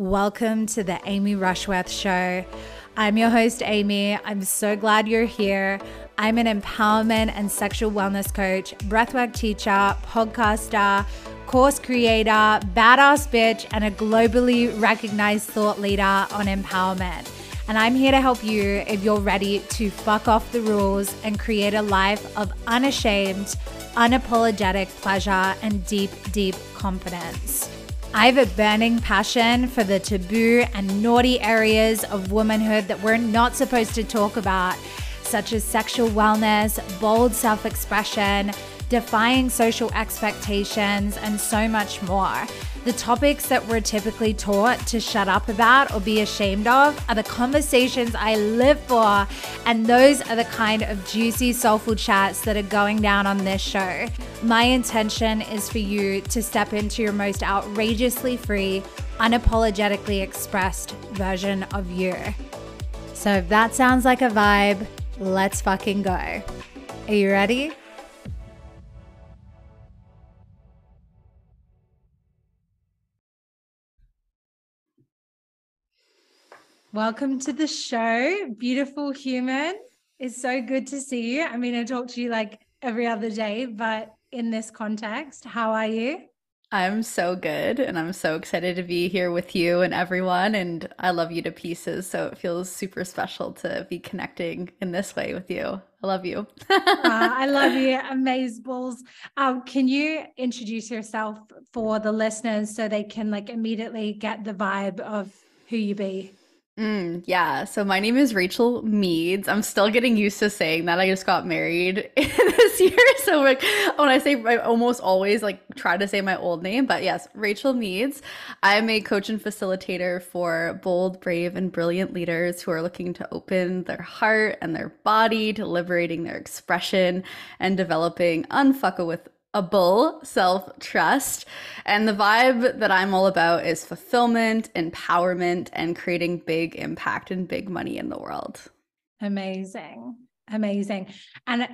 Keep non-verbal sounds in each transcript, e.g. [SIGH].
Welcome to the Amy Rushworth Show. I'm your host, Amy. I'm so glad you're here. I'm an empowerment and sexual wellness coach, breathwork teacher, podcaster, course creator, badass bitch, and a globally recognized thought leader on empowerment. And I'm here to help you if you're ready to fuck off the rules and create a life of unashamed, unapologetic pleasure and deep, deep confidence. I have a burning passion for the taboo and naughty areas of womanhood that we're not supposed to talk about, such as sexual wellness, bold self expression, defying social expectations, and so much more. The topics that we're typically taught to shut up about or be ashamed of are the conversations I live for, and those are the kind of juicy, soulful chats that are going down on this show. My intention is for you to step into your most outrageously free, unapologetically expressed version of you. So if that sounds like a vibe, let's fucking go. Are you ready? Welcome to the show, beautiful human. It's so good to see you. I mean, I talk to you like every other day, but in this context, how are you? I'm so good and I'm so excited to be here with you and everyone. And I love you to pieces. So it feels super special to be connecting in this way with you. I love you. uh, I love you. [LAUGHS] Amazeballs. Um, can you introduce yourself for the listeners so they can like immediately get the vibe of who you be? Mm, yeah. So my name is Rachael Meeds. I'm still getting used to saying that. I just got married [LAUGHS] this year. So like when I say I almost always like try to say my old name, but yes, Rachael Meeds. I'm a coach and facilitator for bold, brave, and brilliant leaders who are looking to open their heart and their body to liberating their expression and developing unfuckable with a bull self trust. And the vibe that I'm all about is fulfillment, empowerment, and creating big impact and big money in the world. Amazing. Amazing. And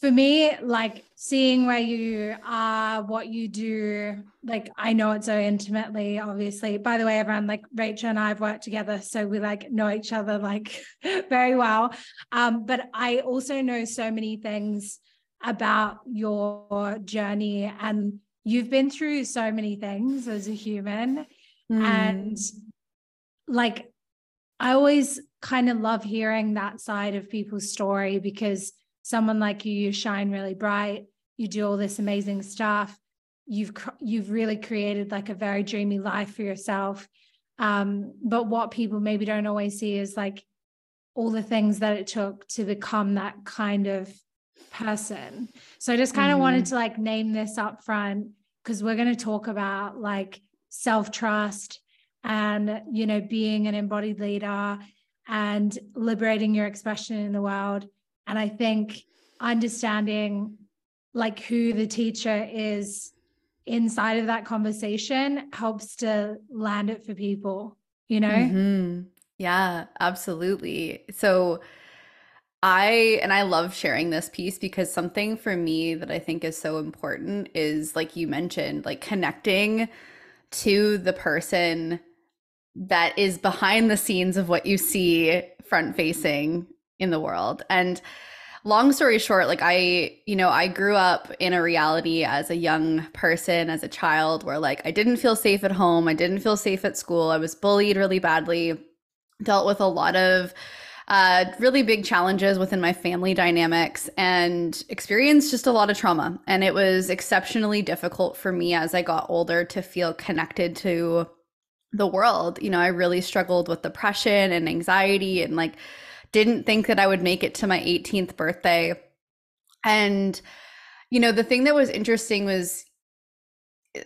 for me, like seeing where you are, what you do, like I know it so intimately, obviously. By the way, everyone, like Rachel and I have worked together, so we like know each other like [LAUGHS] very well. Um, but I also know so many things about your journey and you've been through so many things as a human. Mm. and like i always kind of love hearing that side of people's story because someone like you you shine really bright you do all this amazing stuff. You've you've really created like a very dreamy life for yourself. Um, but what people maybe don't always see is like all the things that it took to become that kind of person. So I just kind of mm-hmm. wanted to like name this up front because we're going to talk about like self trust and, you know, being an embodied leader and liberating your expression in the world. And I think understanding like who the teacher is inside of that conversation helps to land it for people, you know? Mm-hmm. Yeah, absolutely. So, I and I love sharing this piece because something for me that I think is so important is like you mentioned, like connecting to the person that is behind the scenes of what you see front facing in the world. And long story short, like I, you know, I grew up in a reality as a young person, as a child, where like I didn't feel safe at home, I didn't feel safe at school, I was bullied really badly, dealt with a lot of uh, really big challenges within my family dynamics and experienced just a lot of trauma. And it was exceptionally difficult for me as I got older to feel connected to the world. You know, I really struggled with depression and anxiety and like didn't think that I would make it to my 18th birthday. And, you know, the thing that was interesting was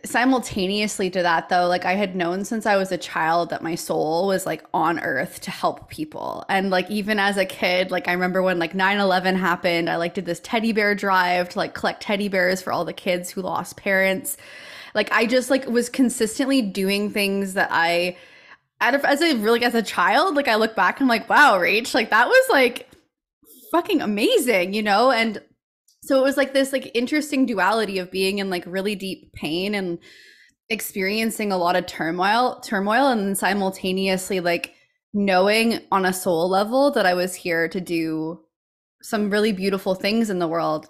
simultaneously to that though like i had known since i was a child that my soul was like on earth to help people. And like even as a kid like i remember when like 9-11 happened i like did this teddy bear drive to like collect teddy bears for all the kids who lost parents. Like i just like was consistently doing things that i as a really as a child like i look back and i'm like wow rach like that was like fucking amazing you know? And so it was like this like interesting duality of being in like really deep pain and experiencing a lot of turmoil, turmoil, and simultaneously like knowing on a soul level that I was here to do some really beautiful things in the world.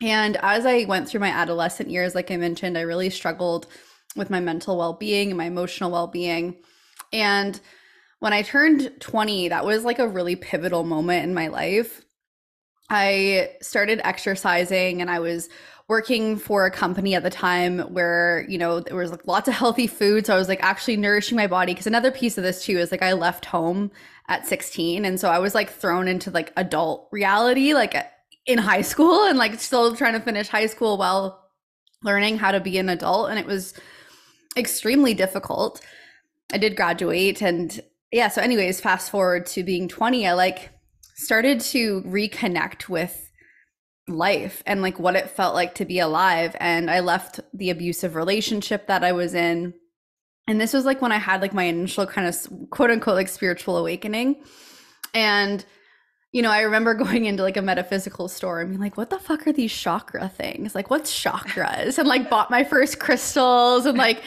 And as I went through my adolescent years, like I mentioned, I really struggled with my mental well being and my emotional well being. And when I turned 20, that was like a really pivotal moment in my life. I started exercising and I was working for a company at the time where you know there was like lots of healthy food so i was like actually nourishing my body because another piece of this too is like i left home at 16 and so i was like thrown into like adult reality like uh, in high school and like still trying to finish high school while learning how to be an adult and it was extremely difficult. I did graduate and yeah so anyways fast forward to being 20 i like started to reconnect with life and like what it felt like to be alive and i left the abusive relationship that i was in. And this was like when i had like my initial kind of quote unquote like spiritual awakening. And you know i remember [LAUGHS] going into like a metaphysical store and being like what the fuck are these chakra things? Like what's chakras? And like bought my first crystals and like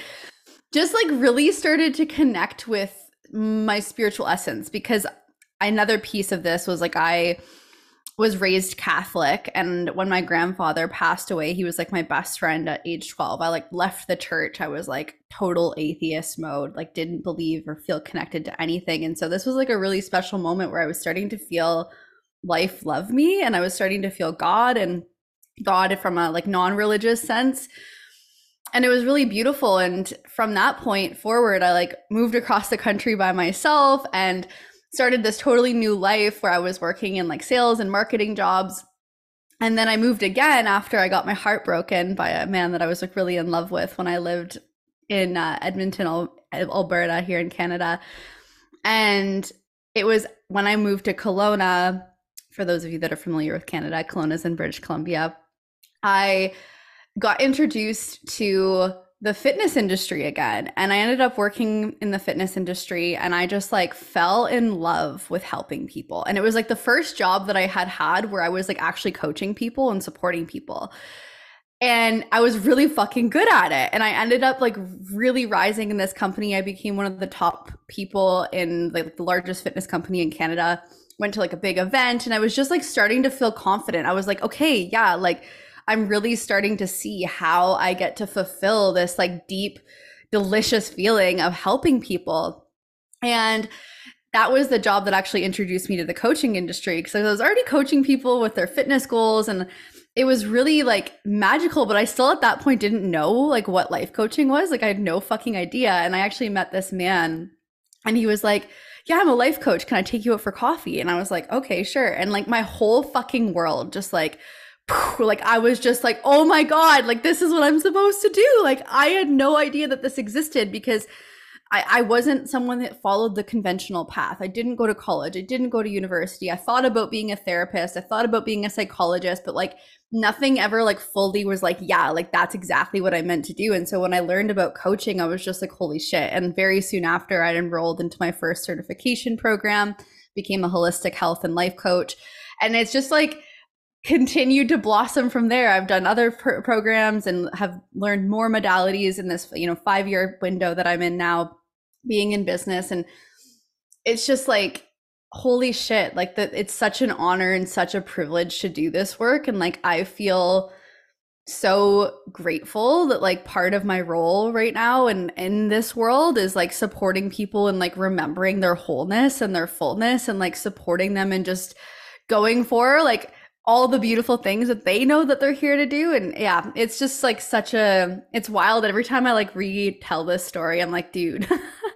just like really started to connect with my spiritual essence because another piece of this was like i was raised Catholic. And when my grandfather passed away, he was like my best friend at age 12. I like left the church. I was like total atheist mode, like didn't believe or feel connected to anything. And so this was like a really special moment where I was starting to feel life love me and I was starting to feel God and God from a like non-religious sense. And it was really beautiful. And from that point forward, I like moved across the country by myself and started this totally new life where I was working in like sales and marketing jobs. And then I moved again after I got my heart broken by a man that I was like really in love with when I lived in uh, Edmonton, Alberta, here in Canada. And it was when I moved to Kelowna. For those of you that are familiar with Canada, Kelowna's in British Columbia. I got introduced to the fitness industry again. And i ended up working in the fitness industry and i just like fell in love with helping people. And it was like the first job that i had had where i was like actually coaching people and supporting people. And i was really fucking good at it. And i ended up like really rising in this company. I became one of the top people in like the largest fitness company in canada. Went to like a big event and i was just like starting to feel confident. I was like okay yeah like I'm really starting to see how I get to fulfill this like deep, delicious feeling of helping people. And that was the job that actually introduced me to the coaching industry because I was already coaching people with their fitness goals and it was really like magical but i still at that point didn't know like what life coaching was like i had no fucking idea. And i actually met this man and he was like yeah i'm a life coach. Can i take you out for coffee? And i was like okay sure. And like my whole fucking world just like like I was just like, oh my God, like this is what I'm supposed to do. Like I had no idea that this existed because I, I wasn't someone that followed the conventional path. I didn't go to college. I didn't go to university. I thought about being a therapist. I thought about being a psychologist, but like nothing ever like fully was like, yeah, like that's exactly what I meant to do. And so when I learned about coaching, I was just like, holy shit. And very soon after, I enrolled into my first certification program, became a holistic health and life coach. And it's just like, continued to blossom from there. I've done other pr- programs and have learned more modalities in this, you know, 5-year window that I'm in now being in business and it's just like holy shit, like that it's such an honor and such a privilege to do this work and like I feel so grateful that like part of my role right now and in this world is like supporting people and like remembering their wholeness and their fullness and like supporting them and just going for like all the beautiful things that they know that they're here to do. And yeah it's just like such a it's wild. Every time i like retell this story i'm like dude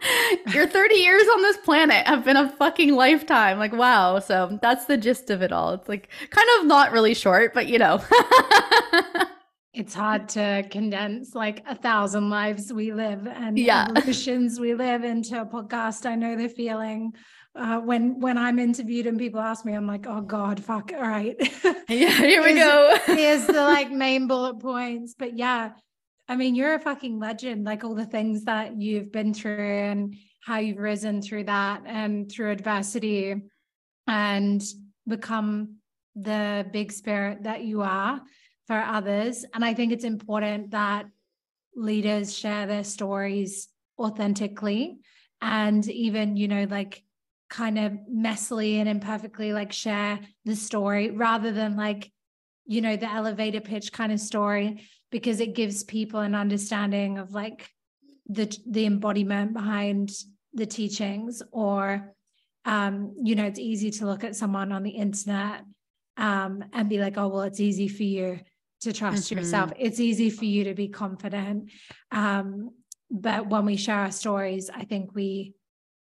[LAUGHS] your 30 years on this planet have been a fucking lifetime. Like wow. So that's the gist of it all. It's like kind of not really short but you know. [LAUGHS] It's hard to condense like a thousand lives we live and yeah. evolutions we live into a podcast. I know the feeling uh, when when I'm interviewed and people ask me, I'm like, oh God, fuck, all right. [LAUGHS] Yeah, here we go. [LAUGHS] here's the like main bullet points. But yeah, I mean, you're a fucking legend. Like all the things that you've been through and how you've risen through that and through adversity and become the big spirit that you are for others. And I think it's important that leaders share their stories authentically and even, you know, like kind of messily and imperfectly like share the story rather than like, you know, the elevator pitch kind of story because it gives people an understanding of like the the embodiment behind the teachings or um, you know, it's easy to look at someone on the internet um, and be like, oh, well, it's easy for you to trust mm-hmm. yourself. It's easy for you to be confident. Um, but when we share our stories, I think we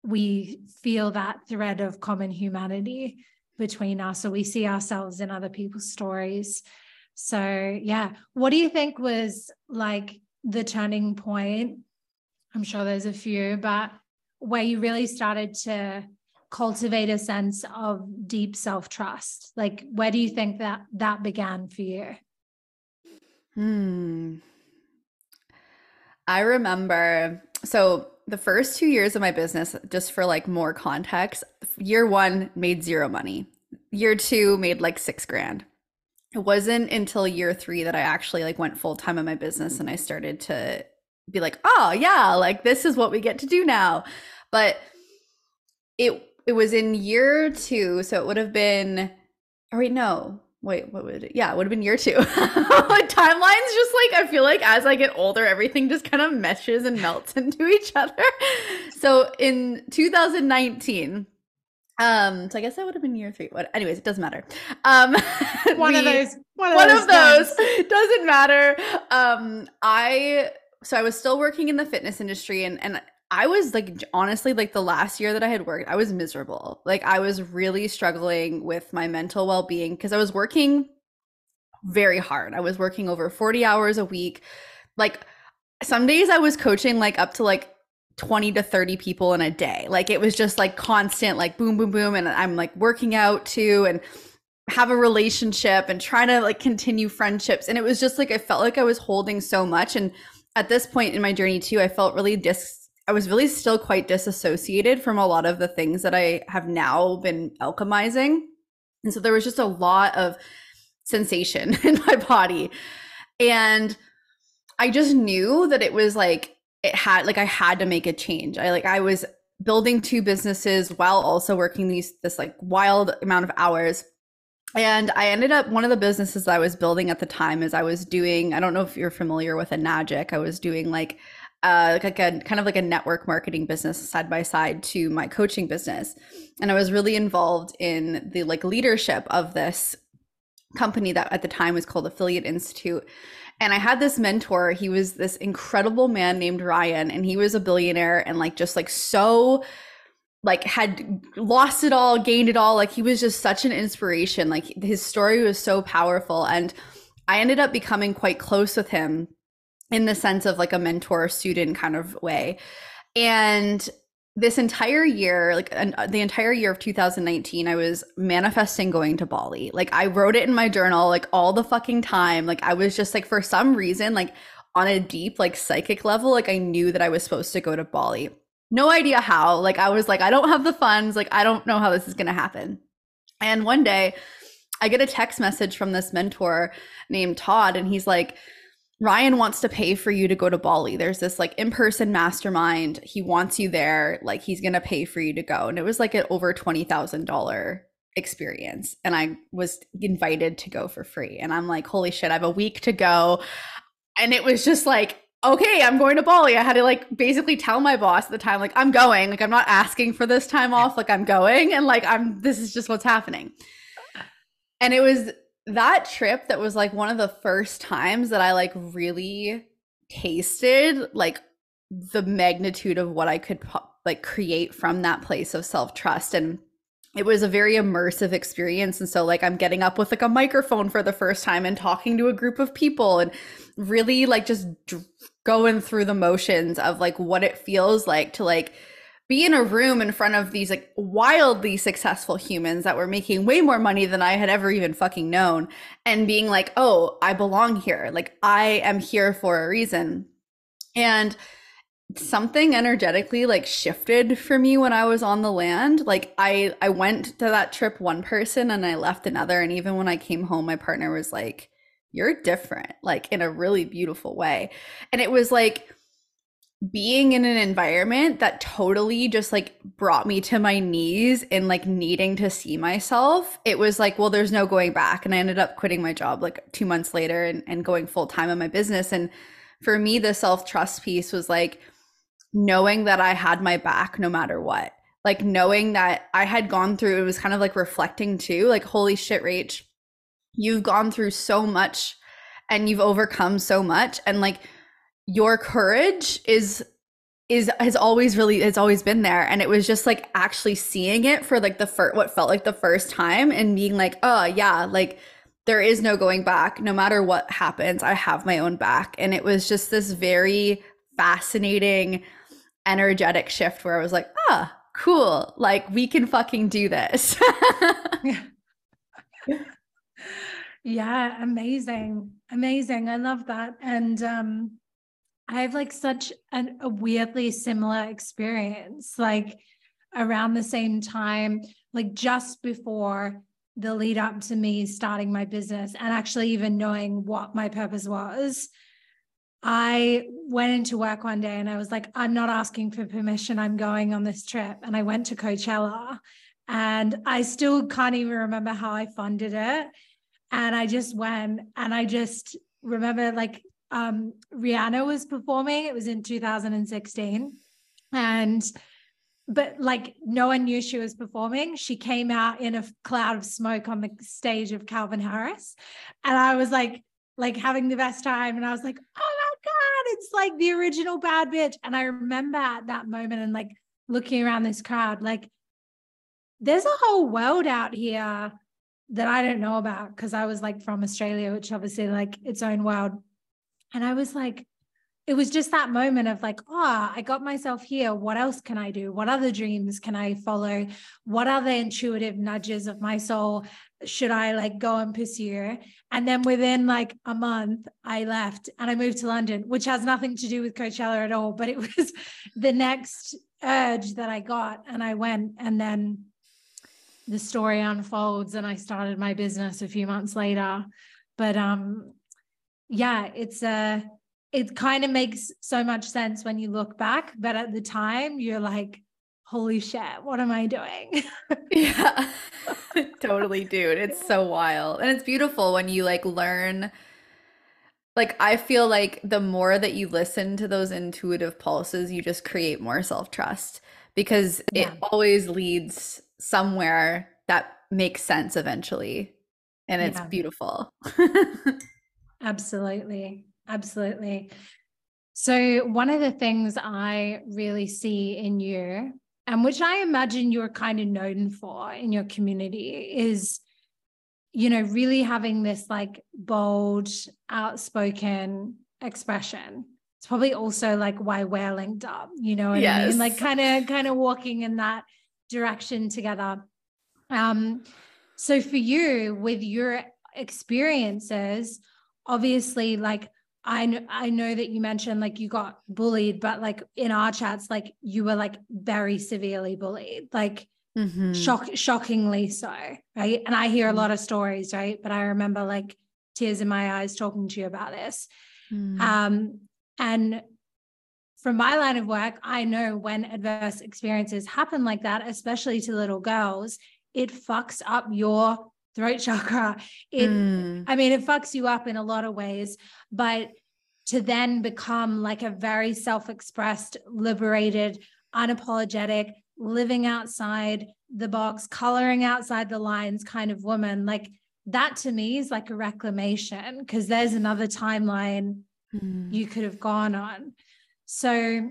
we feel that thread of common humanity between us. or we see ourselves in other people's stories. So yeah, what do you think was like the turning point? I'm sure there's a few, but where you really started to cultivate a sense of deep self-trust like where do you think that that began for you hmm i remember so the first two years of my business just for like more context year one made zero money year two made like six grand it wasn't until year three that i actually like went full-time in my business and i started to be like oh yeah like this is what we get to do now but it it was in year two, so it would have been. Oh wait, no. Wait, what would it? Yeah, it would have been year two. like [LAUGHS] timelines, just like I feel like as I get older, everything just kind of meshes and melts [LAUGHS] into each other. So in 2019, um, so I guess that would have been year three. What? Anyways, it doesn't matter. Um, [LAUGHS] one we, of those. One of one those. Of those doesn't matter. Um, I so I was still working in the fitness industry, and and I was like honestly like the last year that I had worked, I was miserable. Like I was really struggling with my mental well-being because I was working very hard. I was working over 40 hours a week. Like some days I was coaching like up to like 20 to 30 people in a day. Like it was just like constant like boom boom boom and I'm like working out too and have a relationship and trying to like continue friendships and it was just like I felt like I was holding so much and at this point in my journey too I felt really dis I was really still quite disassociated from a lot of the things that I have now been alchemizing. And so there was just a lot of sensation [LAUGHS] in my body. And I just knew that it was like it had like I had to make a change. I like I was building two businesses while also working these this like wild amount of hours. And I ended up one of the businesses that I was building at the time is I was doing I don't know if you're familiar with a Enagic. I was doing like uh, like a kind of like a network marketing business side by side to my coaching business. And i was really involved in the like leadership of this company that at the time was called affiliate institute. And i had this mentor. He was this incredible man named ryan and he was a billionaire and like just like so like had lost it all gained it all. Like he was just such an inspiration. Like his story was so powerful and i ended up becoming quite close with him in the sense of like a mentor student kind of way. And this entire year, like uh, the entire year of 2019, I was manifesting going to Bali. Like I wrote it in my journal like all the fucking time. Like I was just like for some reason like on a deep like psychic level like I knew that I was supposed to go to Bali. No idea how. Like I was like I don't have the funds. Like I don't know how this is going to happen. And one day I get a text message from this mentor named Todd and he's like Ryan wants to pay for you to go to Bali. There's this like in person mastermind. He wants you there. Like he's going to pay for you to go. And it was like an over $20,000 experience. And I was invited to go for free. And I'm like, holy shit, I have a week to go. And it was just like, okay, I'm going to Bali. I had to like basically tell my boss at the time, like, I'm going. Like, I'm not asking for this time off. Like, I'm going. And like, I'm, this is just what's happening. And it was that trip that was like one of the first times that I like really tasted like the magnitude of what I could like create from that place of self-trust and it was a very immersive experience and so like I'm getting up with like a microphone for the first time and talking to a group of people and really like just going through the motions of like what it feels like to like be in a room in front of these like wildly successful humans that were making way more money than I had ever even fucking known and being like, "Oh, I belong here. Like I am here for a reason." And something energetically like shifted for me when I was on the land. Like I I went to that trip one person and I left another and even when I came home my partner was like, you're different, like in a really beautiful way. And it was like being in an environment that totally just like brought me to my knees and like needing to see myself. It was like, well, there's no going back. And I ended up quitting my job like two months later and, and going full time in my business. And for me, the self trust piece was like knowing that I had my back no matter what. Like knowing that I had gone through, it was kind of like reflecting too, like, holy shit, Rach, you've gone through so much and you've overcome so much. And like, your courage is is has always really has always been there. And it was just like actually seeing it for like the first what felt like the first time and being like oh yeah like there is no going back. No matter what happens i have my own back. And it was just this very fascinating energetic shift where i was like ah cool. Like we can fucking do this. [LAUGHS] Yeah amazing. Amazing. I love that. And um I have like such an, a weirdly similar experience, like around the same time, like just before the lead up to me starting my business and actually even knowing what my purpose was. I went into work one day and I was like, I'm not asking for permission. I'm going on this trip. And I went to Coachella and I still can't even remember how I funded it. And I just went and I just remember like um, Rihanna was performing. It was in 2016. And but like no one knew she was performing. She came out in a cloud of smoke on the stage of Calvin Harris. And I was like, like having the best time. And I was like, oh my God, it's like the original bad bitch. And I remember at that moment and like looking around this crowd, like there's a whole world out here that I don't know about because I was like from Australia, which obviously like its own world. And I was like, it was just that moment of like, oh, I got myself here. What else can I do? What other dreams can I follow? What other intuitive nudges of my soul should I like go and pursue? And then within like a month, I left and I moved to London, which has nothing to do with Coachella at all, but it [LAUGHS] was the next urge that I got. And I went and then the story unfolds and I started my business a few months later. But um yeah, it's a uh, it kind of makes so much sense when you look back, but at the time you're like, holy shit, what am I doing? [LAUGHS] yeah. [LAUGHS] totally, dude. It's so wild. And it's beautiful when you like learn like I feel like the more that you listen to those intuitive pulses, you just create more self-trust because yeah. it always leads somewhere that makes sense eventually. And it's yeah. beautiful. [LAUGHS] Absolutely. Absolutely. So, one of the things I really see in you, and which I imagine you're kind of known for in your community, is, you know, really having this like bold, outspoken expression. It's probably also like why we're linked up, you know what yes. I mean? Like kind of, kind of walking in that direction together. Um, so for you, with your experiences, obviously like I know, I know that you mentioned like you got bullied, but like in our chats, like you were like very severely bullied, like mm-hmm. shock, shockingly so, right? And I hear a mm-hmm. lot of stories, right? But I remember like tears in my eyes talking to you about this. Mm. Um, and from my line of work, I know when adverse experiences happen like that, especially to little girls, it fucks up your throat chakra. It, mm. I mean, it fucks you up in a lot of ways, but to then become like a very self expressed, liberated, unapologetic, living outside the box, coloring outside the lines kind of woman, like that to me is like a reclamation because there's another timeline mm. you could have gone on. So,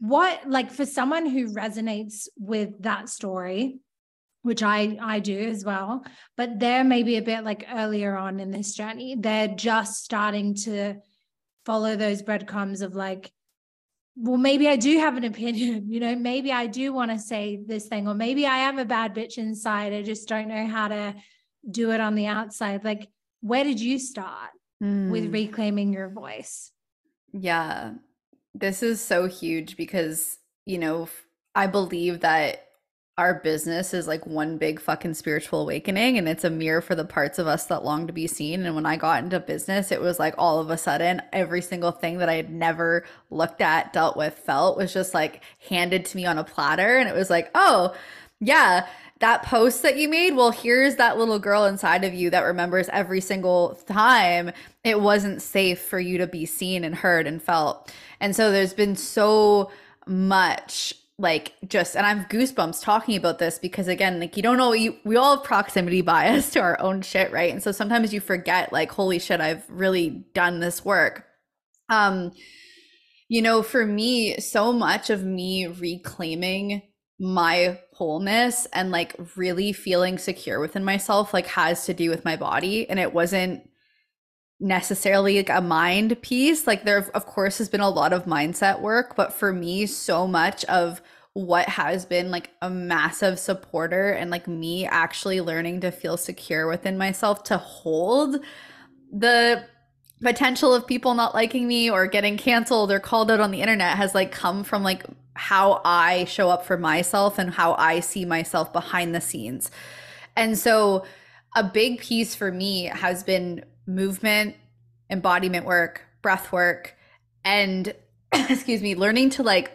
what, like, for someone who resonates with that story, which I I do as well. But they're maybe a bit like earlier on in this journey. They're just starting to follow those breadcrumbs of like, well, maybe I do have an opinion, [LAUGHS] you know, maybe I do want to say this thing, or maybe I am a bad bitch inside. I just don't know how to do it on the outside. Like, where did you start mm. with hmm. reclaiming your voice? Yeah. This is so huge because, you know, I believe that our business is like one big fucking spiritual awakening and it's a mirror for the parts of us that long to be seen. And when I got into business, it was like all of a sudden every single thing that I had never looked at, dealt with, felt was just like handed to me on a platter. And it was like, oh, yeah, that post that you made, well, here's that little girl inside of you that remembers every single time it wasn't safe for you to be seen and heard and felt. And so there's been so much like just and I've goosebumps talking about this because again, like you don't know you we all have proximity [LAUGHS] bias to our own shit, right? And so sometimes you forget like holy shit, I've really done this work. Um you know, for me, so much of me reclaiming my wholeness and like really feeling secure within myself like has to do with my body and it wasn't necessarily like a mind piece. Like there of course has been a lot of mindset work, but for me so much of what has been like a massive supporter and like me actually learning to feel secure within myself to hold the potential of people not liking me or getting canceled or called out on the internet has like come from like how I show up for myself and how I see myself behind the scenes. And so a big piece for me has been movement, embodiment work, breath work, and [CLEARS THROAT] excuse me, learning to like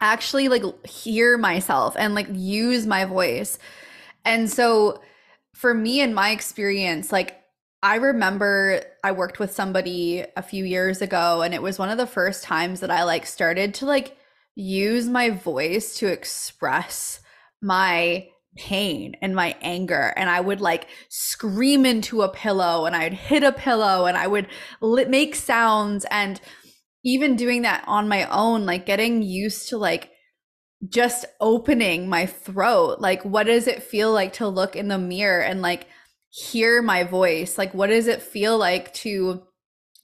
actually like hear myself and like use my voice. And so for me in my experience, like I remember I worked with somebody a few years ago and it was one of the first times that I like started to like use my voice to express my pain and my anger and i would like scream into a pillow and i'd hit a pillow and i would make sounds and even doing that on my own like getting used to like just opening my throat like what does it feel like to look in the mirror and like hear my voice? Like what does it feel like to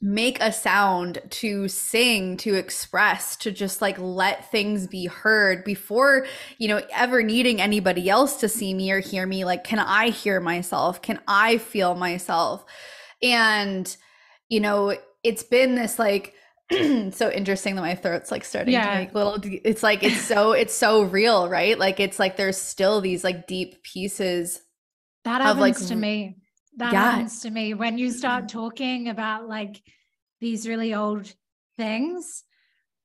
make a sound to sing to express to just like let things be heard before you know ever needing anybody else to see me or hear me. Like can i hear myself? Can i feel myself? And you know it's been this like [CLEARS THROAT] so interesting that my throat's like starting yeah. to make little. It's like it's so it's so real right? Like it's like there's still these like deep pieces that happens like, to me that yeah. happens to me when you start talking about like these really old things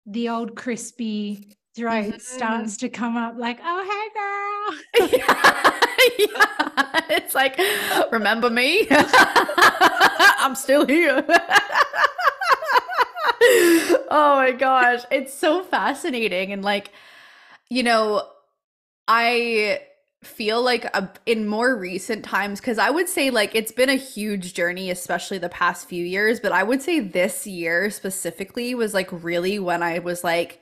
the old crispy throat mm-hmm. starts to come up like oh hey girl [LAUGHS] yeah. [LAUGHS] yeah. it's like remember me [LAUGHS] i'm still here oh my gosh it's so fascinating and like you know i feel like a, in more recent times because i would say like it's been a huge journey especially the past few years but i would say this year specifically was like really when i was like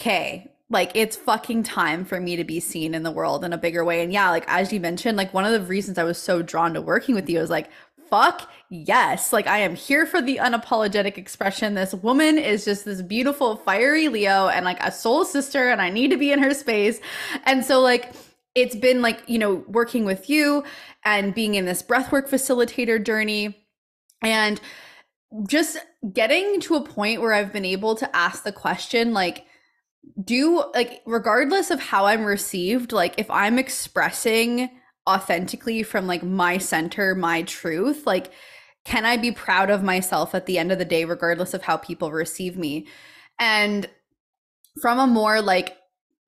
okay like it's fucking time for me to be seen in the world in a bigger way. And yeah like as you mentioned like one of the reasons i was so drawn to working with you was like fuck yes like i am here for the unapologetic expression. This woman is just this beautiful fiery leo and like a soul sister and i need to be in her space. And so like it's been like, you know, working with you and being in this breathwork facilitator journey and just getting to a point where I've been able to ask the question like do like regardless of how I'm received, like if I'm expressing authentically from like my center, my truth, like can I be proud of myself at the end of the day regardless of how people receive me? And from a more like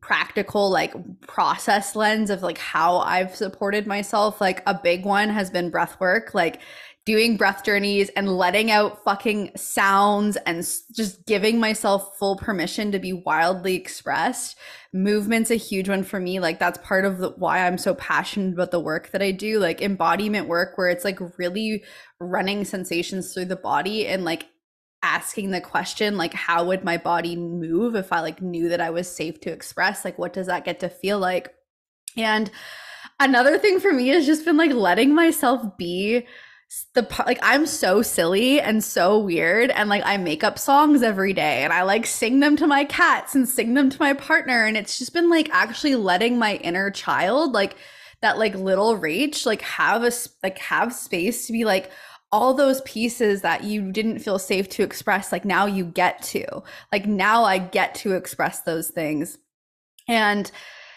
practical like process lens of like how I've supported myself, like a big one has been breath work, like doing breath journeys and letting out fucking sounds and just giving myself full permission to be wildly expressed. Movement's a huge one for me. Like that's part of the, why I'm so passionate about the work that I do, like embodiment work where it's like really running sensations through the body and like asking the question like how would my body move if i like knew that i was safe to express? Like what does that get to feel like? And another thing for me has just been like letting myself be the part like I'm so silly and so weird and like I make up songs every day and I like sing them to my cats and sing them to my partner and it's just been like actually letting my inner child like that like little rage like have a like have space to be like all those pieces that you didn't feel safe to express like now you get to like now i get to express those things. And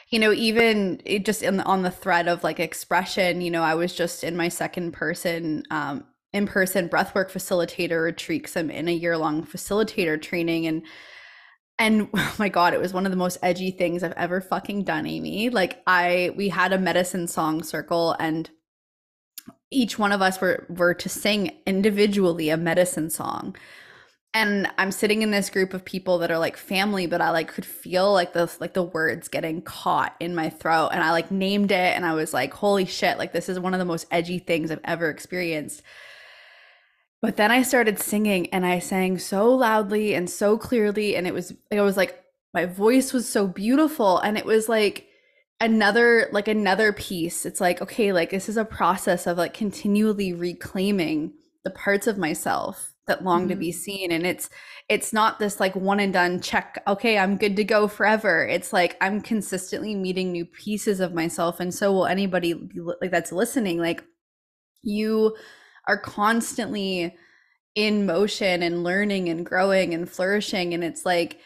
you know even just in the, on the thread of like expression you know i was just in my second person um, in-person breathwork facilitator retreat because i'm in a year-long facilitator training. And and [LAUGHS] oh my god it was one of the most edgy things i've ever fucking done amy. Like i we had a medicine song circle and each one of us were were to sing individually a medicine song. And i'm sitting in this group of people that are like family but i like could feel like the like the words getting caught in my throat. And i like named it and i was like holy shit like this is one of the most edgy things i've ever experienced. But then i started singing and i sang so loudly and so clearly and it was it was like my voice was so beautiful and it was like another like another piece. It's like okay like this is a process of like continually reclaiming the parts of myself that long mm-hmm. to be seen. And it's it's not this like one and done check okay i'm good to go forever. It's like i'm consistently meeting new pieces of myself and so will anybody like that's listening. Like you are constantly in motion and learning and growing and flourishing and it's like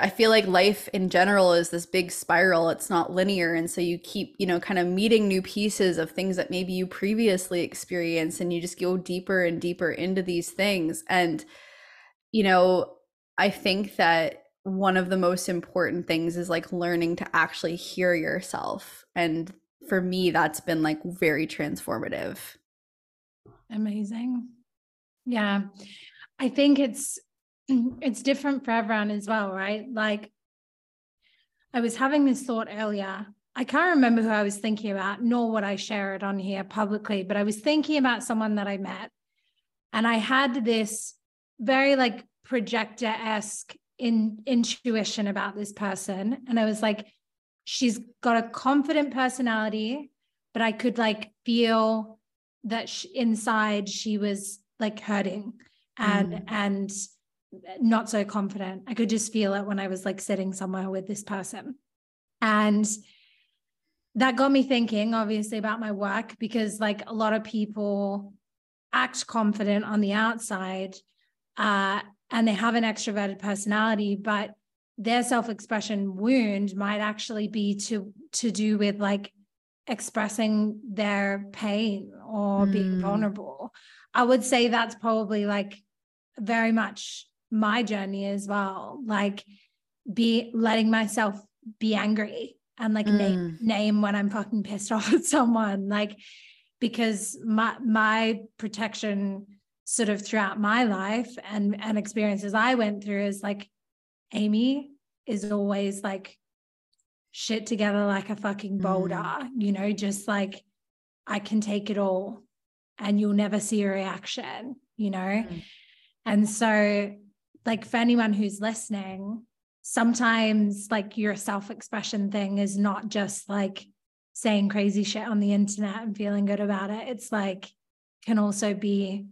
I feel like life in general is this big spiral. It's not linear. And so you keep, you know, kind of meeting new pieces of things that maybe you previously experienced and you just go deeper and deeper into these things. And, you know, I think that one of the most important things is like learning to actually hear yourself. And for me, that's been like very transformative. Amazing. Yeah. I think it's [CLEARS THROAT] it's different for everyone as well, right? Like I was having this thought earlier. I can't remember who I was thinking about, nor would I share it on here publicly, but I was thinking about someone that I met. And I had this very like projector esque in intuition about this person. And I was like, she's got a confident personality, but I could like feel that she, inside she was like hurting and mm. and not so confident. I could just feel it when I was like sitting somewhere with this person. And that got me thinking, obviously, about my work because, like, a lot of people act confident on the outside uh, and they have an extroverted personality, but their self-expression wound might actually be to to do with like expressing their pain or mm. being vulnerable. I would say that's probably like very much my journey as well like be letting myself be angry and like mm. name name when i'm fucking pissed [LAUGHS] off at someone like because my my protection sort of throughout my life and and experiences i went through is like amy is always like shit together like a fucking boulder mm. you know just like i can take it all and you'll never see a reaction you know mm. and so like for anyone who's listening, sometimes like your self expression thing is not just like saying crazy shit on the internet and feeling good about it. It's like, can also be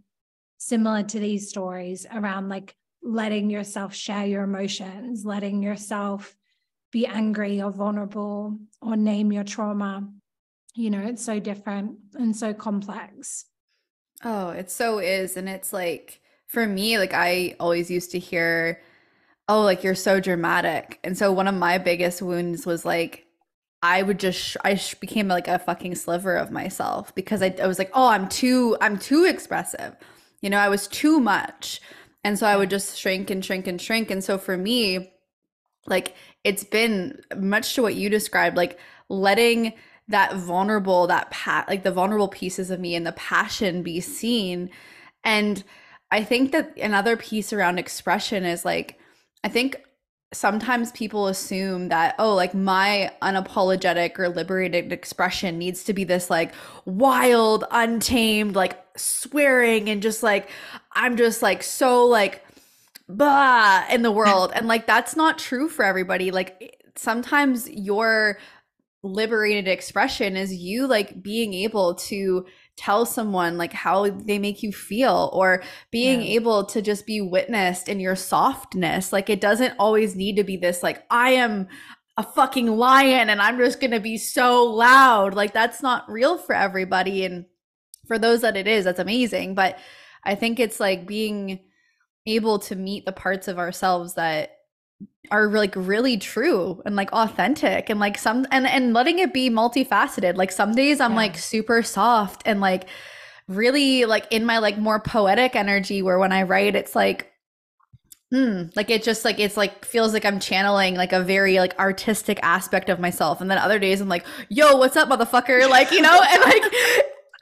similar to these stories around like letting yourself share your emotions, letting yourself be angry or vulnerable or name your trauma. You know, it's so different and so complex. Oh, it so is. And it's like, for me, like I always used to hear, oh, like you're so dramatic. And so one of my biggest wounds was like, I would just, I became like a fucking sliver of myself because I, I was like, oh, I'm too, I'm too expressive. You know, I was too much. And so I would just shrink and shrink and shrink. And so for me, like it's been much to what you described, like letting that vulnerable, that pat, like the vulnerable pieces of me and the passion be seen. And I think that another piece around expression is like, I think sometimes people assume that, oh, like my unapologetic or liberated expression needs to be this like wild, untamed, like swearing and just like, I'm just like so like, bah in the world. and like, that's not true for everybody. Like, sometimes your liberated expression is you like being able to tell someone like how they make you feel or being yeah. able to just be witnessed in your softness. Like it doesn't always need to be this like I am a fucking lion and I'm just going to be so loud. Like that's not real for everybody and for those that it is, that's amazing, but I think it's like being able to meet the parts of ourselves that are like really true and like authentic and like some and and letting it be multifaceted like some days i'm yeah. like super soft and like really like in my like more poetic energy where when i write it's like Mm, like it just like it's like feels like I'm channeling like a very like artistic aspect of myself, and then other days I'm like, "Yo, what's up, motherfucker?" [LAUGHS] Like you know, and like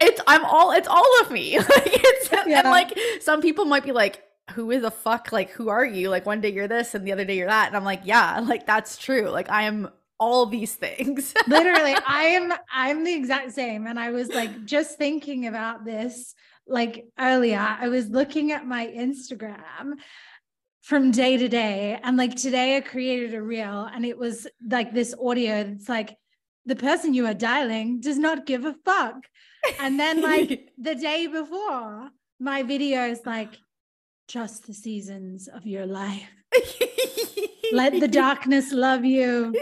it's I'm all it's all of me. [LAUGHS] like it's yeah. and like some people might be like, "Who is a fuck? Like who are you?" Like one day you're this, and the other day you're that, and I'm like, "Yeah, [LAUGHS] like that's true. Like I am all these things." [LAUGHS] Literally, I am I'm the exact same, and I was like just thinking about this like earlier. I was looking at my Instagram from day to day. And like today, I created a reel and it was like this audio It's like, the person you are dialing does not give a fuck. And then, like [LAUGHS] the day before, my video is like, trust the seasons of your life. [LAUGHS] Let the darkness love you.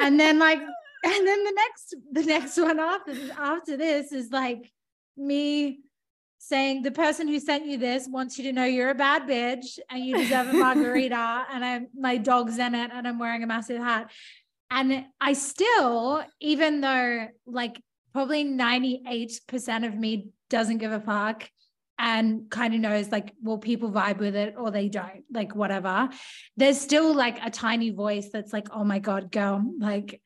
And then, like, and then the next, the next one after after this is like me saying the person who sent you this wants you to know you're a bad bitch and you deserve a [LAUGHS] margarita and I'm my dog's in it and I'm wearing a massive hat. And I still, even though like probably 98% of me doesn't give a fuck and kind of knows like, well, people vibe with it or they don't, like whatever. There's still like a tiny voice that's like, oh my God, girl, like,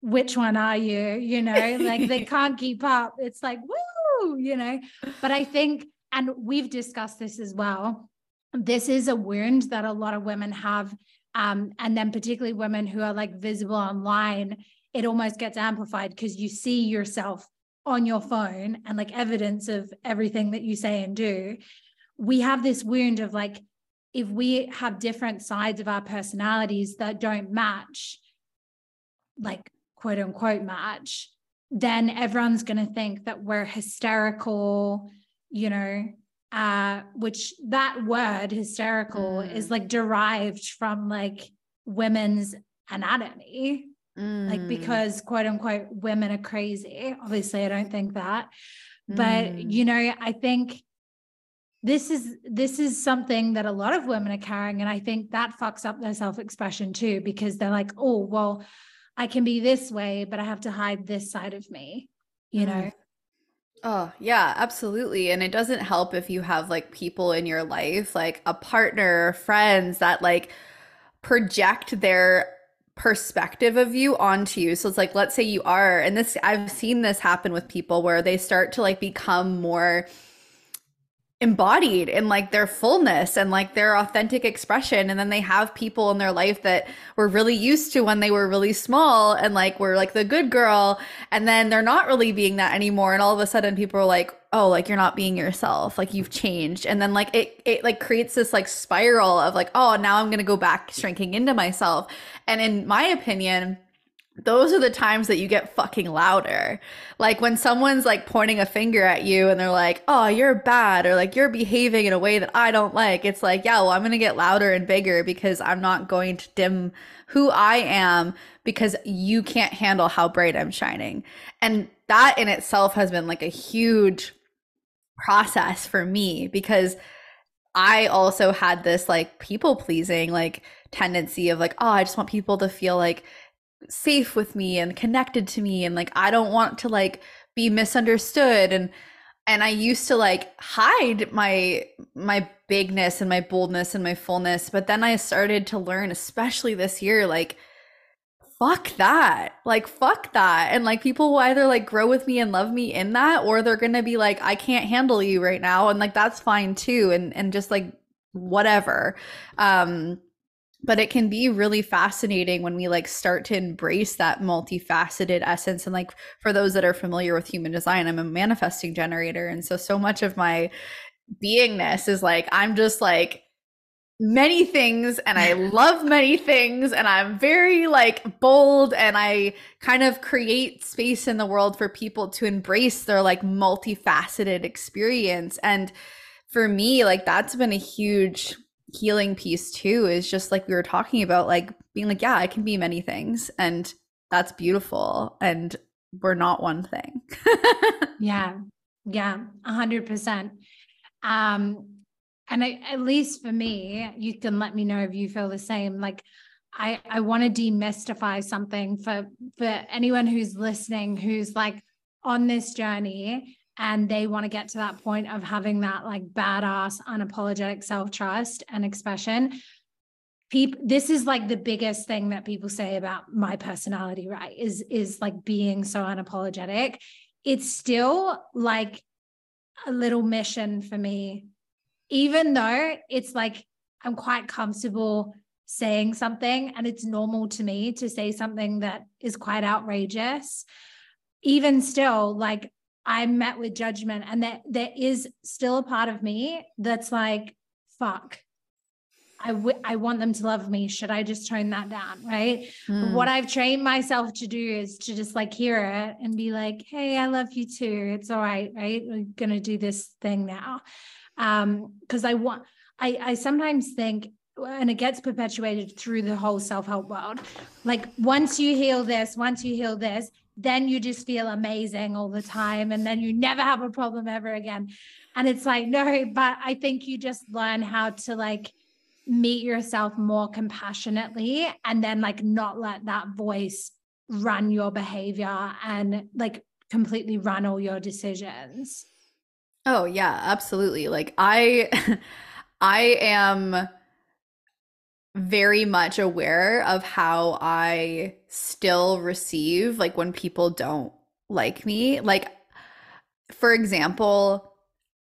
which one are you? You know, like they [LAUGHS] can't keep up. It's like, woo, you know. But I think, and we've discussed this as well, this is a wound that a lot of women have. Um, and then particularly women who are like visible online, it almost gets amplified because you see yourself on your phone and like evidence of everything that you say and do. We have this wound of like, if we have different sides of our personalities that don't match, like quote unquote match, then everyone's going to think that we're hysterical, you know, uh, which that word hysterical mm. is like derived from like women's anatomy. Mm. Like because quote unquote women are crazy. Obviously, I don't think that. But mm. you know, I think this is this is something that a lot of women are carrying. And I think that fucks up their self-expression too, because they're like, oh, well, I can be this way, but I have to hide this side of me, you know? Mm. Oh, yeah, absolutely. And it doesn't help if you have like people in your life, like a partner, friends that like project their perspective of you onto you. So it's like, let's say you are, and this, I've seen this happen with people where they start to like become more embodied in like their fullness and like their authentic expression and then they have people in their life that were really used to when they were really small and like were like the good girl and then they're not really being that anymore and all of a sudden people are like oh like you're not being yourself like you've changed. And then like it it like creates this like spiral of like oh now I'm going to go back shrinking into myself. And in my opinion those are the times that you get fucking louder. Like when someone's like pointing a finger at you and they're like, oh, you're bad, or like you're behaving in a way that I don't like. It's like, yeah, well, I'm going to get louder and bigger because I'm not going to dim who I am because you can't handle how bright I'm shining. And that in itself has been like a huge process for me because I also had this like people pleasing like tendency of like, oh, I just want people to feel like safe with me and connected to me and like I don't want to like be misunderstood and and I used to like hide my my bigness and my boldness and my fullness but then I started to learn especially this year like fuck that like fuck that and like people will either like grow with me and love me in that or they're gonna be like I can't handle you right now and like that's fine too and and just like whatever um but it can be really fascinating when we like start to embrace that multifaceted essence and like for those that are familiar with human design i'm a manifesting generator and so so much of my beingness is like i'm just like many things and I [LAUGHS] love many things and I'm very like bold and I kind of create space in the world for people to embrace their like multifaceted experience and for me like that's been a huge healing piece too is just like we were talking about like being like yeah i can be many things and that's beautiful and we're not one thing. [LAUGHS] Yeah. Yeah 100% um and I, at least for me you can let me know if you feel the same like I, I want to demystify something for for anyone who's listening who's like on this journey and they want to get to that point of having that like badass unapologetic self-trust and expression. People this is like the biggest thing that people say about my personality right is is like being so unapologetic. It's still like a little mission for me. Even though it's like i'm quite comfortable saying something and it's normal to me to say something that is quite outrageous even still like i'm met with judgment and that there is still a part of me that's like fuck I, w- I want them to love me. Should I just tone that down? Right. Mm. What I've trained myself to do is to just like hear it and be like, hey, I love you too. It's all right. Right. We're going to do this thing now. Um, cause I want, I, I sometimes think, and it gets perpetuated through the whole self-help world. Like once you heal this, once you heal this, then you just feel amazing all the time. And then you never have a problem ever again. And it's like, no, but I think you just learn how to like, meet yourself more compassionately and then like not let that voice run your behavior and like completely run all your decisions. Oh yeah, absolutely. Like I [LAUGHS] I am very much aware of how I still receive like when people don't like me. Like for example,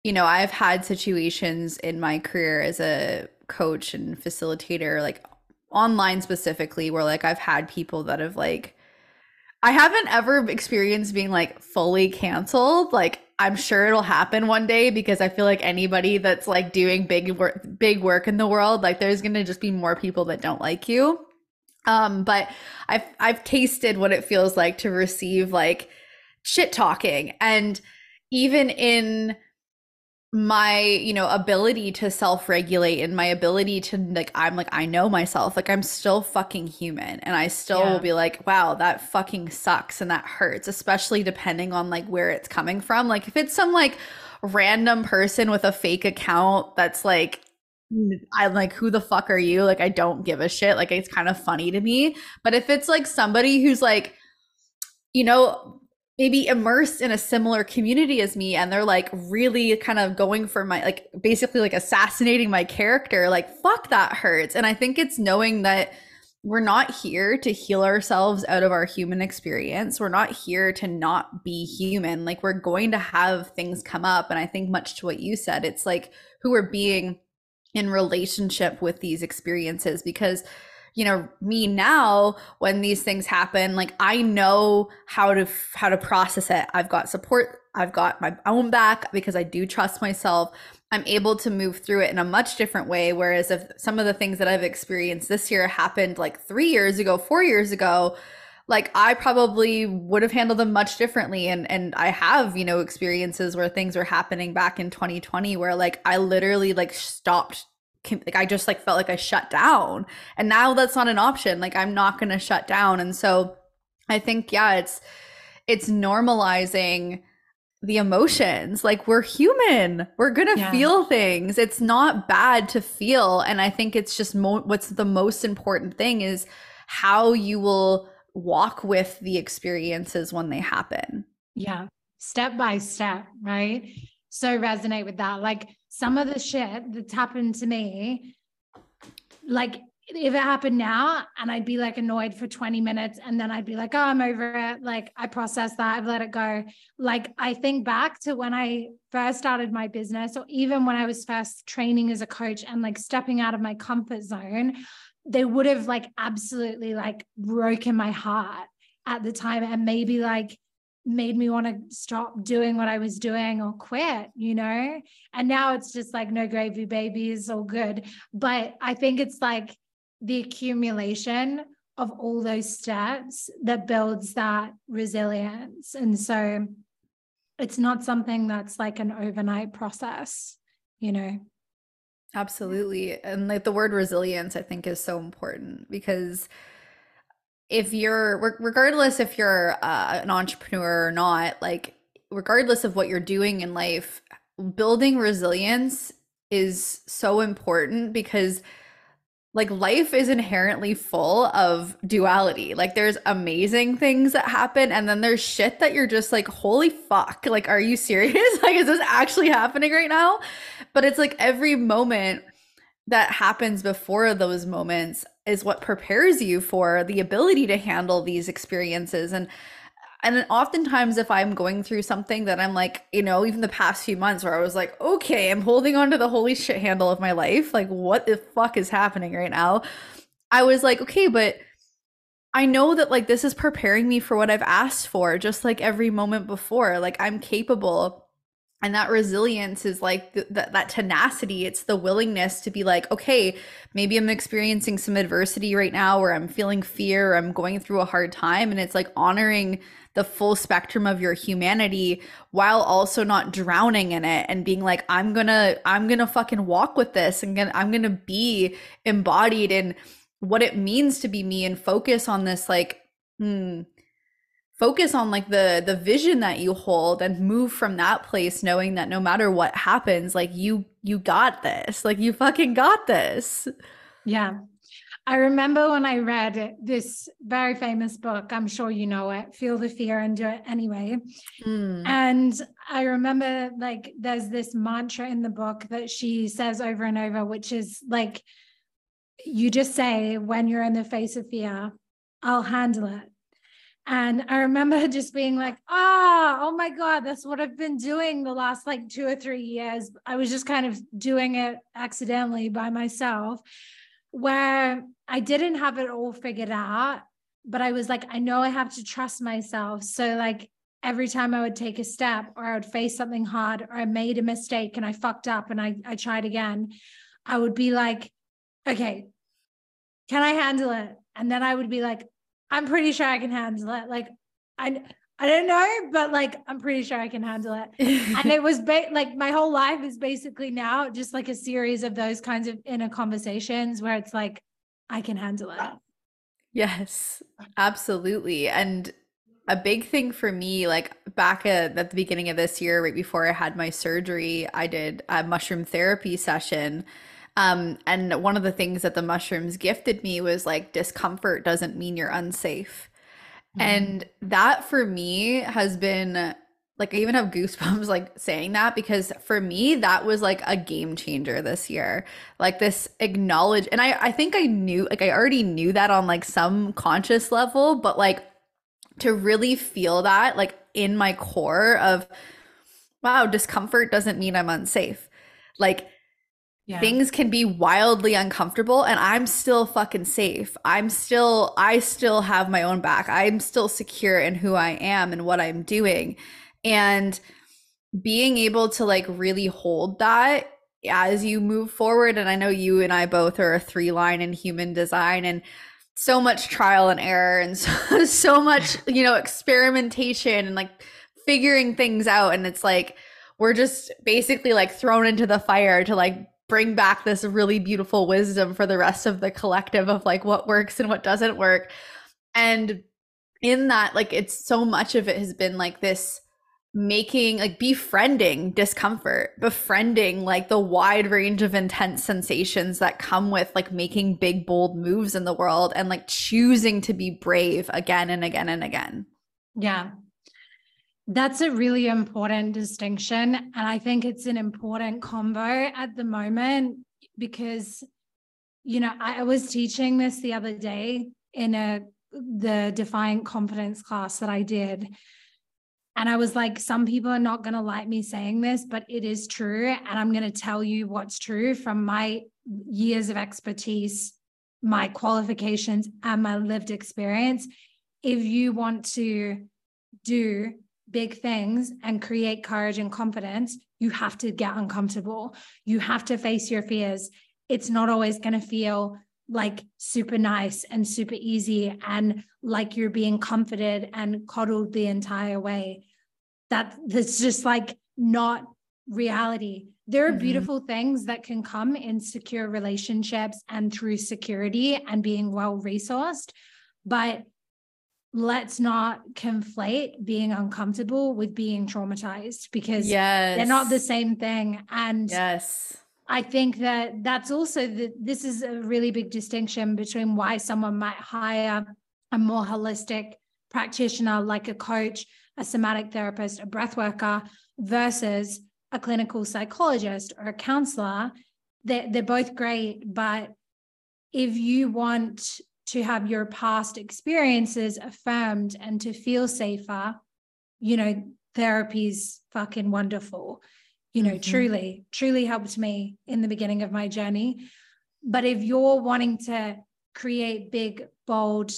you know, I've had situations in my career as a coach and facilitator, like online specifically, where like I've had people that have like, I haven't ever experienced being like fully canceled. Like I'm sure it'll happen one day because I feel like anybody that's like doing big work, big work in the world, like there's gonna just be more people that don't like you. Um, but I've I've tasted what it feels like to receive like shit talking and even in my you know ability to self-regulate and my ability to like i'm like i know myself like i'm still fucking human and i still yeah. will be like wow that fucking sucks and that hurts especially depending on like where it's coming from like if it's some like random person with a fake account that's like I'm like, who the fuck are you? Like, I don't give a shit. Like, it's kind of funny to me. But if it's like somebody who's like, you know, maybe immersed in a similar community as me and they're like really kind of going for my like basically like assassinating my character like fuck that hurts. And i think it's knowing that we're not here to heal ourselves out of our human experience. We're not here to not be human. Like we're going to have things come up. And i think much to what you said it's like who we're being in relationship with these experiences because you know me now when these things happen like i know how to how to process it. I've got support i've got my own back because i do trust myself. I'm able to move through it in a much different way whereas if some of the things that i've experienced this year happened like 3 years ago 4 years ago like I probably would have handled them much differently. And and I have, you know, experiences where things were happening back in 2020 where like I literally like stopped like I just like felt like I shut down. And now that's not an option. Like I'm not going to shut down. And so I think yeah, it's it's normalizing the emotions. Like we're human. We're going to yeah. feel things. It's not bad to feel and I think it's just mo- what's the most important thing is how you will walk with the experiences when they happen. Yeah. Step by step, right? So resonate with that. Like some of the shit that's happened to me, like if it happened now and I'd be like annoyed for 20 minutes and then I'd be like, oh, I'm over it. Like I process that, I've let it go. Like I think back to when I first started my business or even when I was first training as a coach and like stepping out of my comfort zone, they would have like absolutely like broken my heart at the time and maybe like made me want to stop doing what I was doing or quit, you know? And now it's just like, no gravy, baby, is all good. But I think it's like the accumulation of all those steps that builds that resilience. And so it's not something that's like an overnight process, you know? Absolutely. And like the word resilience, I think, is so important because if you're regardless if you're uh, an entrepreneur or not like regardless of what you're doing in life building resilience is so important because like life is inherently full of duality. Like there's amazing things that happen and then there's shit that you're just like holy fuck. Like are you serious? [LAUGHS] like is this actually happening right now? But it's like every moment that happens before those moments is what prepares you for the ability to handle these experiences. And and oftentimes if i'm going through something that i'm like you know even the past few months where i was like okay i'm holding on to the holy shit handle of my life like what the fuck is happening right now? I was like okay but i know that like this is preparing me for what i've asked for just like every moment before. Like i'm capable and that resilience is like th- th- that tenacity. It's the willingness to be like okay maybe i'm experiencing some adversity right now or i'm feeling fear or i'm going through a hard time. And it's like honoring the full spectrum of your humanity while also not drowning in it and being like i'm gonna i'm gonna fucking walk with this and gonna, i'm gonna be embodied in what it means to be me and focus on this like hmm focus on like the the vision that you hold and move from that place knowing that no matter what happens like you you got this. Like you fucking got this. Yeah. I remember when i read this very famous book i'm sure you know it feel the fear and do it anyway. Mm. and i remember like there's this mantra in the book that she says over and over which is like you just say when you're in the face of fear i'll handle it and I remember [LAUGHS] just being like, ah, oh, oh my God, that's what I've been doing the last like two or three years. I was just kind of doing it accidentally by myself, where I didn't have it all figured out. But I was like, I know I have to trust myself. So, like, every time I would take a step or I would face something hard or I made a mistake and I fucked up and I, I tried again, I would be like, okay, can I handle it? And then I would be like, I'm pretty sure I can handle it. Like I I don't know, but like I'm pretty sure I can handle it. and it was ba- like my whole life is basically now just like a series of those kinds of inner conversations where it's like I can handle it. Yes, absolutely. And a big thing for me, like back at, at the beginning of this year, right before I had my surgery, I did a mushroom therapy session um, and one of the things that the mushrooms gifted me was like discomfort doesn't mean you're unsafe. Mm-hmm. And that for me has been like I even have goosebumps like saying that because for me that was like a game changer this year. Like this acknowledge and I I think I knew like I already knew that on like some conscious level, but like to really feel that like in my core of wow, discomfort doesn't mean I'm unsafe. Like yeah. Things can be wildly uncomfortable and I'm still fucking safe. I'm still I still have my own back. I'm still secure in who I am and what I'm doing. And being able to like really hold that as you move forward and I know you and I both are a three line in human design and so much trial and error and [LAUGHS] so, so much, [LAUGHS] you know, experimentation and like figuring things out and it's like we're just basically like thrown into the fire to like bring back this really beautiful wisdom for the rest of the collective of like what works and what doesn't work. And in that, like, it's so much of it has been like this making like befriending discomfort befriending like the wide range of intense sensations that come with like making big bold moves in the world and like choosing to be brave again and again and again yeah that's a really important distinction. And I think it's an important combo at the moment because, you know, I was teaching this the other day in a the defiant confidence class that I did. And I was like, some people are not going to like me saying this, but it is true. And I'm going to tell you what's true from my years of expertise, my qualifications, and my lived experience. If you want to do big things and create courage and confidence, you have to get uncomfortable. You have to face your fears. It's not always going to feel like super nice and super easy and like you're being comforted and coddled the entire way. That that's just like not reality. There are mm-hmm. beautiful things that can come in secure relationships and through security and being well resourced, but let's not conflate being uncomfortable with being traumatized because yes. they're not the same thing. And yes, I think that that's also the, this is a really big distinction between why someone might hire a more holistic practitioner like a coach, a somatic therapist, a breath worker versus a clinical psychologist or a counselor. They're, they're both great, but if you want to have your past experiences affirmed and to feel safer, you know, therapy's fucking wonderful you know, mm-hmm. truly, truly helped me in the beginning of my journey. But if you're wanting to create big, bold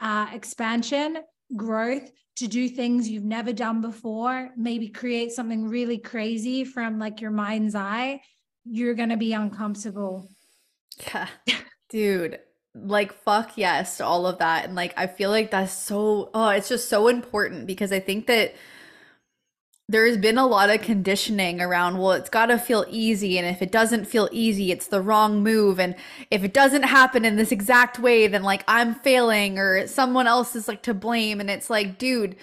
uh, expansion, growth, to do things you've never done before, maybe create something really crazy from like your mind's eye, you're going to be uncomfortable. Yeah. Dude, like fuck yes to all of that and like I feel like that's so oh, it's just so important because I think that there's been a lot of conditioning around well it's got to feel easy and if it doesn't feel easy it's the wrong move and if it doesn't happen in this exact way then like i'm failing or someone else is like to blame and it's like dude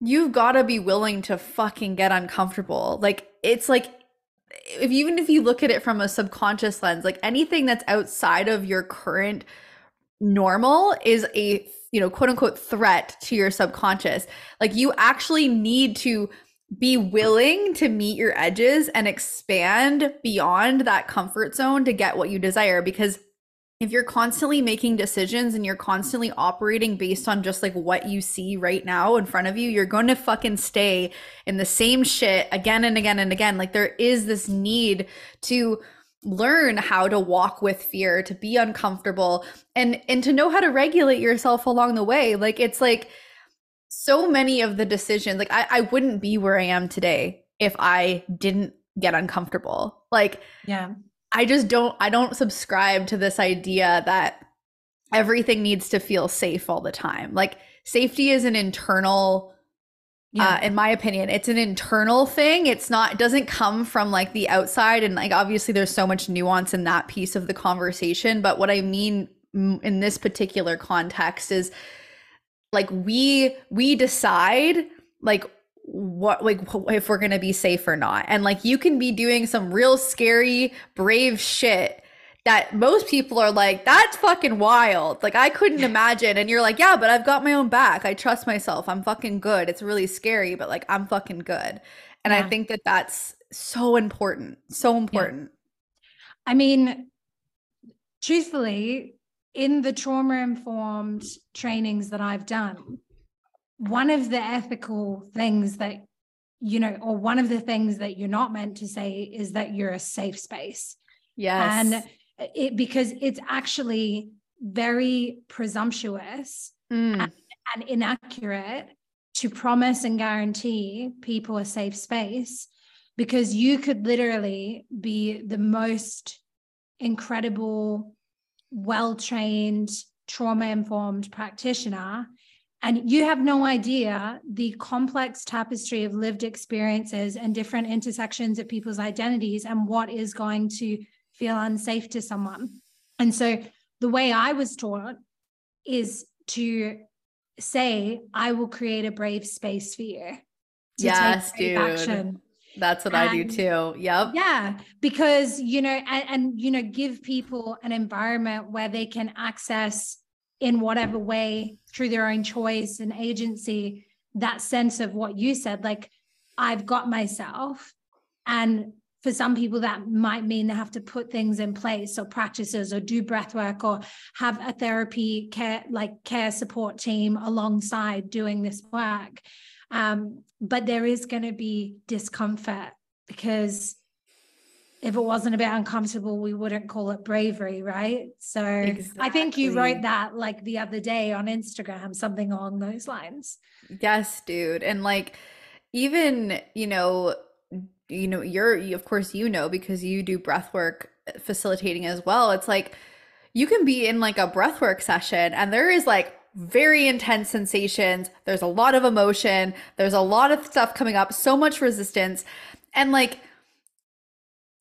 you've got to be willing to fucking get uncomfortable. Like it's like if even if you look at it from a subconscious lens like anything that's outside of your current normal is a you know quote unquote threat to your subconscious. Like you actually need to be willing to meet your edges and expand beyond that comfort zone to get what you desire because if you're constantly making decisions and you're constantly operating based on just like what you see right now in front of you, you're going to fucking stay in the same shit again and again and again. Like there is this need to learn how to walk with fear, to be uncomfortable and and to know how to regulate yourself along the way. Like it's like so many of the decisions, like I, I wouldn't be where I am today if I didn't get uncomfortable. Like, yeah, I just don't, I don't subscribe to this idea that everything needs to feel safe all the time. Like, safety is an internal, yeah. Uh, in my opinion, it's an internal thing. It's not, it doesn't come from like the outside. And like, obviously, there's so much nuance in that piece of the conversation. But what I mean in this particular context is like we we decide like what like if we're going to be safe or not. And like you can be doing some real scary brave shit that most people are like that's fucking wild. Like i couldn't imagine. And you're like yeah but i've got my own back. I trust myself. I'm fucking good. It's really scary but like i'm fucking good. And yeah. i think that that's so important so important. Yeah. i mean truthfully in the trauma informed trainings that I've done, one of the ethical things that, you know, or one of the things that you're not meant to say is that you're a safe space. Yes. And it, because it's actually very presumptuous mm. and, and inaccurate to promise and guarantee people a safe space because you could literally be the most incredible well trained, trauma informed practitioner. And you have no idea the complex tapestry of lived experiences and different intersections of people's identities and what is going to feel unsafe to someone. And so the way I was taught is to say, I will create a brave space for you. yes, dude. Action. That's what and, I do too. Yep. Yeah. Because, you know, and, and, you know, give people an environment where they can access in whatever way through their own choice and agency that sense of what you said, like, I've got myself. And for some people, that might mean they have to put things in place or practices or do breath work or have a therapy care, like care support team alongside doing this work. Um, but there is going to be discomfort because if it wasn't a bit uncomfortable, we wouldn't call it bravery, right? So exactly. I think you wrote that like the other day on Instagram, something along those lines. Yes, dude. And like, even, you know, you know, you're, you, of course, you know, because you do breath work eh, facilitating as well. It's like, you can be in like a breath work session and there is like very intense sensations. There's a lot of emotion. There's a lot of stuff coming up, so much resistance. And like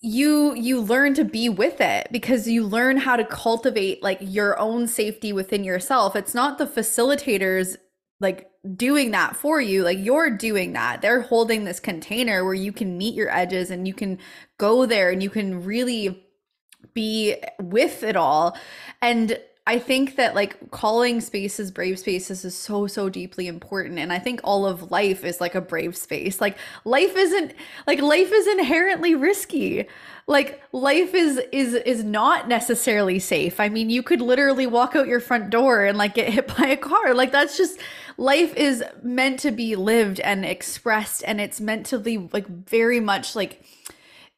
you you learn to be with it because you learn how to cultivate like your own safety within yourself. It's not the facilitators like doing that for you. Like you're doing that. They're holding this container where you can meet your edges and you can go there and you can really be with it all. And I think that like calling spaces brave spaces is so so deeply important and I think all of life is like a brave space. Like life isn't like life is inherently risky. Like life is is is not necessarily safe. I mean, you could literally walk out your front door and like get hit [LAUGHS] by a car. Like that's just life is meant to be lived and expressed and it's meant to be like very much like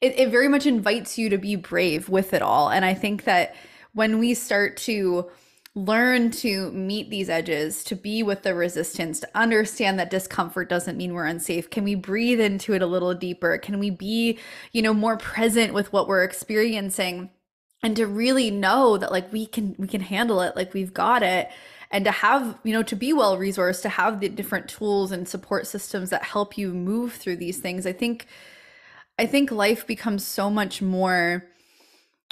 it, it very much invites you to be brave with it all. And I think that when we start to learn to meet these edges, to be with the resistance, to understand that discomfort doesn't mean we're unsafe. Can we breathe into it a little deeper? Can we be, you know, more present with what we're experiencing and to really know that like we can we can handle it, like we've got it and to have, you know, to be well resourced, to have the different tools and support systems that help you move through these things. I think I think life becomes so much more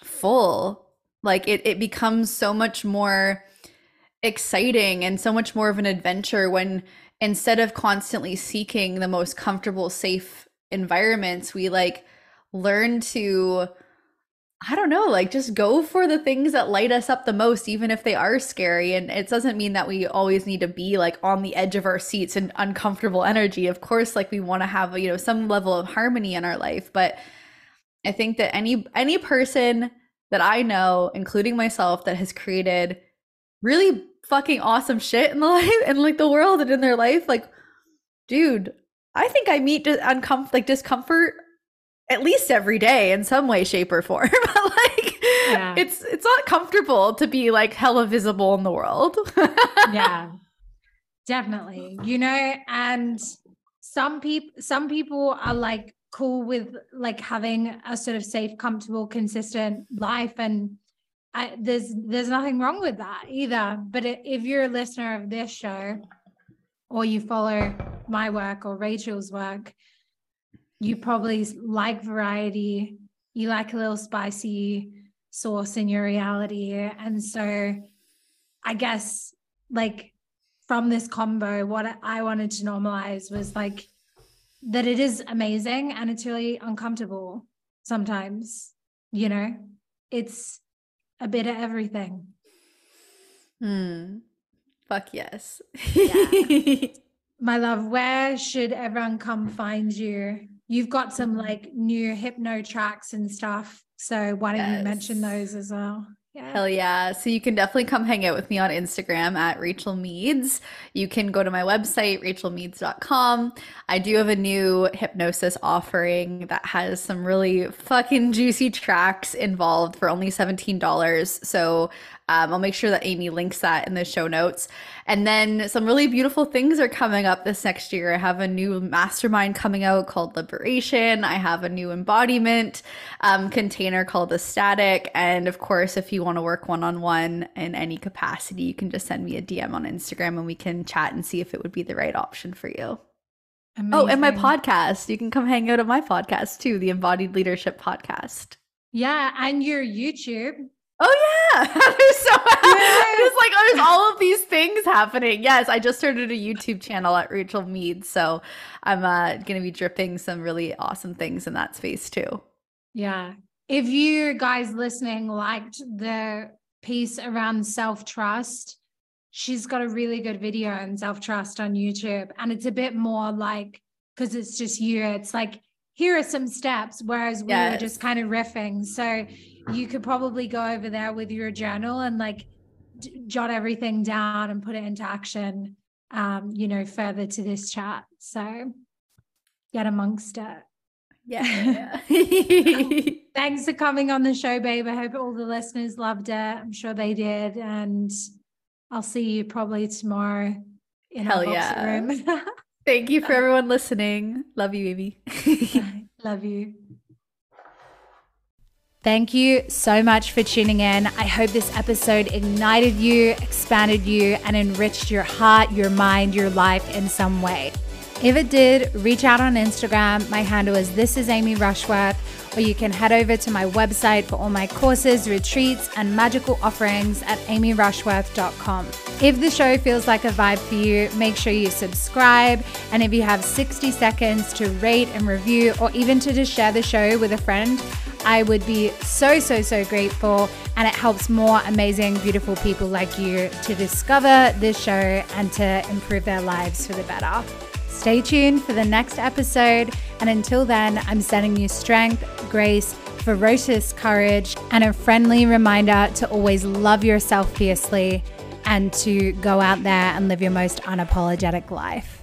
full like it, it becomes so much more exciting and so much more of an adventure when instead of constantly seeking the most comfortable, safe environments, we like learn to I don't know, like just go for the things that light us up the most, even if they are scary. And it doesn't mean that we always need to be like on the edge of our seats and uncomfortable energy. Of course, like we want to have, you know, some level of harmony in our life. But I think that any any person that I know, including myself, that has created really fucking awesome shit in the [LAUGHS] life and like the world and in their life. Like, dude, I think I meet uncomfort like discomfort at least every day in some way, shape, or form. [LAUGHS] but like yeah. it's it's not comfortable to be like hella visible in the world. [LAUGHS] yeah. Definitely. You know, and some people some people are like cool with like having a sort of safe, comfortable, consistent life. And I, there's there's nothing wrong with that either. But if you're a listener of this show, or you follow my work or Rachael's work, you probably like variety. You like a little spicy sauce in your reality, and so I guess like from this combo, what I wanted to normalize was like that it is amazing and it's really uncomfortable sometimes, you know, it's a bit of everything. Hmm. Fuck yes. yeah. [LAUGHS] My love, where should everyone come find you? You've got some like new hypno tracks and stuff. So why don't yes. you mention those as well? Yeah. Hell yeah. So you can definitely come hang out with me on Instagram at Rachael Meeds. You can go to my website, rachaelmeeds.com. I do have a new hypnosis offering that has some really fucking juicy tracks involved for only $17. So um, I'll make sure that Amy links that in the show notes. And then some really beautiful things are coming up this next year. I have a new mastermind coming out called Liberation. I have a new embodiment um, container called Ecstatic. And of course, if you want to work one on one in any capacity, you can just send me a DM on Instagram and we can chat and see if it would be the right option for you. Amazing. Oh, and my podcast. You can come hang out at my podcast too, the Embodied Leadership Podcast. Yeah, and your YouTube. Oh yeah, [LAUGHS] there's so yes. there's like there's all of these things happening. Yes, I just started a YouTube channel at Rachael Meeds, so I'm uh, gonna be dripping some really awesome things in that space too. Yeah, if you guys listening liked the piece around self trust, she's got a really good video on self trust on YouTube, and it's a bit more like because it's just you. It's like here are some steps, whereas we yes. were just kind of riffing. So you could probably go over there with your journal and like d- jot everything down and put it into action um you know further to this chat. So get amongst it. Yeah, [LAUGHS] [LAUGHS] thanks for coming on the show babe. I hope all the listeners loved it. I'm sure they did. And i'll see you probably tomorrow in Hell yeah. room. [LAUGHS] Thank you for everyone listening. Love you baby. Love you Thank you so much for tuning in. I hope this episode ignited you, expanded you, and enriched your heart, your mind, your life in some way. If it did, reach out on Instagram. My handle is This is Amy Rushworth, or you can head over to my website for all my courses, retreats, and magical offerings at amyrushworth.com. If the show feels like a vibe for you, make sure you subscribe. And if you have 60 seconds to rate and review, or even to just share the show with a friend, I would be so, so, so grateful. And it helps more amazing, beautiful people like you to discover this show and to improve their lives for the better. Stay tuned for the next episode. And until then, I'm sending you strength, grace, ferocious courage, and a friendly reminder to always love yourself fiercely and to go out there and live your most unapologetic life.